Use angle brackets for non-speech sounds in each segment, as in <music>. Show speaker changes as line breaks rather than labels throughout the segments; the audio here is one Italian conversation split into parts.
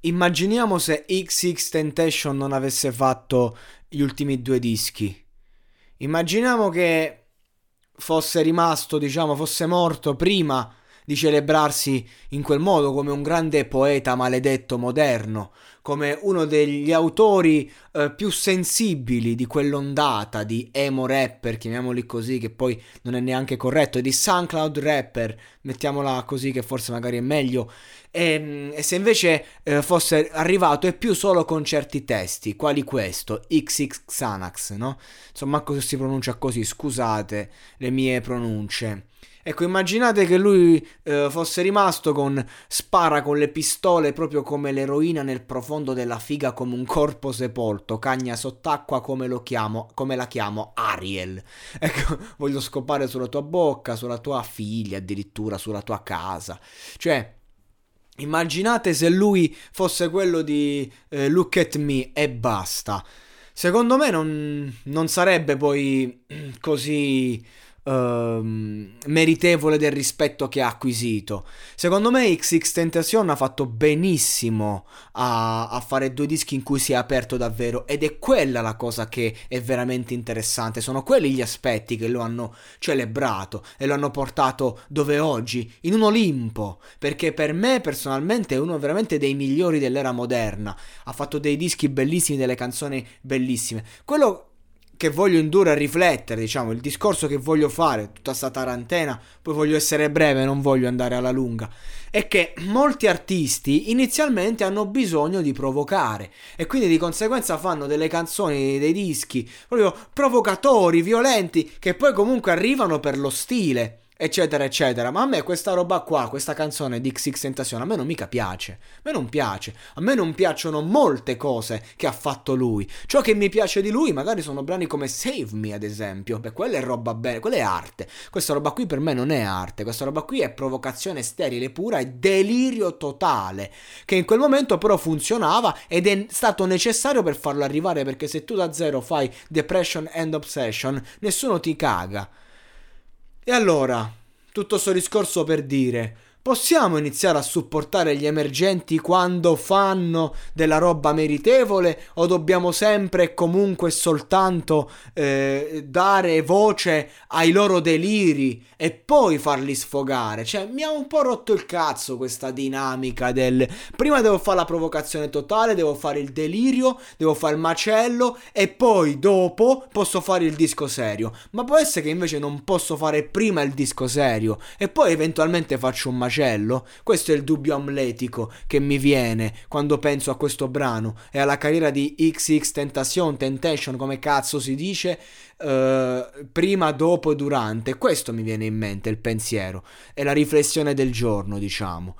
Immaginiamo se XX Temptation non avesse fatto gli ultimi due dischi. Immaginiamo che fosse rimasto, diciamo, fosse morto prima di celebrarsi in quel modo come un grande poeta maledetto moderno, come uno degli autori eh, più sensibili di quell'ondata di emo rapper, chiamiamoli così, che poi non è neanche corretto, di SoundCloud rapper, mettiamola così che forse magari è meglio, e, e se invece eh, fosse arrivato e più solo con certi testi, quali questo, XX Xanax, no? Insomma, si pronuncia così, scusate le mie pronunce. Ecco, immaginate che lui eh, fosse rimasto con spara con le pistole proprio come l'eroina nel profondo della figa come un corpo sepolto, cagna sott'acqua come lo chiamo, come la chiamo Ariel. <laughs> Ecco, voglio scopare sulla tua bocca, sulla tua figlia, addirittura sulla tua casa. Cioè, immaginate se lui fosse quello di eh, Look at me e basta. Secondo me non, non sarebbe poi <clears throat> così ehm, meritevole del rispetto che ha acquisito. Secondo me XX Tentacion ha fatto benissimo a, a, fare due dischi in cui si è aperto davvero ed è quella la cosa che è veramente interessante, sono quelli gli aspetti che lo hanno celebrato e lo hanno portato dove oggi, in un Olimpo, perché per me personalmente è uno veramente dei migliori dell'era moderna, ha fatto dei dischi bellissimi, delle canzoni bellissime. Quello che voglio indurre a riflettere, diciamo, il discorso che voglio fare, tutta sta tarantena, poi voglio essere breve, non voglio andare alla lunga, è che molti artisti inizialmente hanno bisogno di provocare e quindi di conseguenza fanno delle canzoni, dei dischi proprio provocatori, violenti, che poi comunque arrivano per lo stile eccetera eccetera. Ma a me questa roba qua questa canzone di XX Tentacion a me non mica piace. A me non piace. A me non piacciono molte cose che ha fatto lui. Ciò che mi piace di lui magari sono brani come Save Me ad esempio. Beh quella è roba bene quella è arte. Questa roba qui per me non è arte. Questa roba qui è provocazione sterile pura e delirio totale che in quel momento però funzionava ed è stato necessario per farlo arrivare perché se tu da zero fai Depression and Obsession nessuno ti caga e allora, tutto questo discorso per dire, Possiamo iniziare a supportare gli emergenti quando fanno della roba meritevole o dobbiamo sempre e comunque soltanto eh, dare voce ai loro deliri e poi farli sfogare? Cioè, mi ha un po' rotto il cazzo questa dinamica del prima devo fare la provocazione totale, devo fare il delirio, devo fare il macello e poi dopo posso fare il disco serio. Ma può essere che invece non posso fare prima il disco serio e poi eventualmente faccio un macello macello? Questo è il dubbio amletico che mi viene quando penso a questo brano e alla carriera di XX Tentation, Temptation, come cazzo si dice, uh, prima, dopo e durante. Questo mi viene in mente il pensiero e la riflessione del giorno, diciamo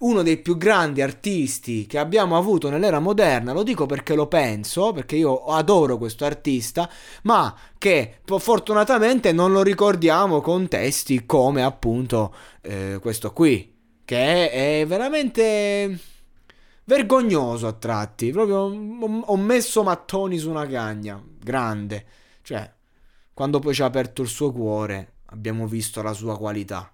uno dei più grandi artisti che abbiamo avuto nell'era moderna, lo dico perché lo penso, perché io adoro questo artista, ma che fortunatamente non lo ricordiamo con testi come appunto eh, questo qui, che è, veramente vergognoso a tratti, proprio ho messo mattoni su una cagna, grande, cioè quando poi ci ha aperto il suo cuore abbiamo visto la sua qualità.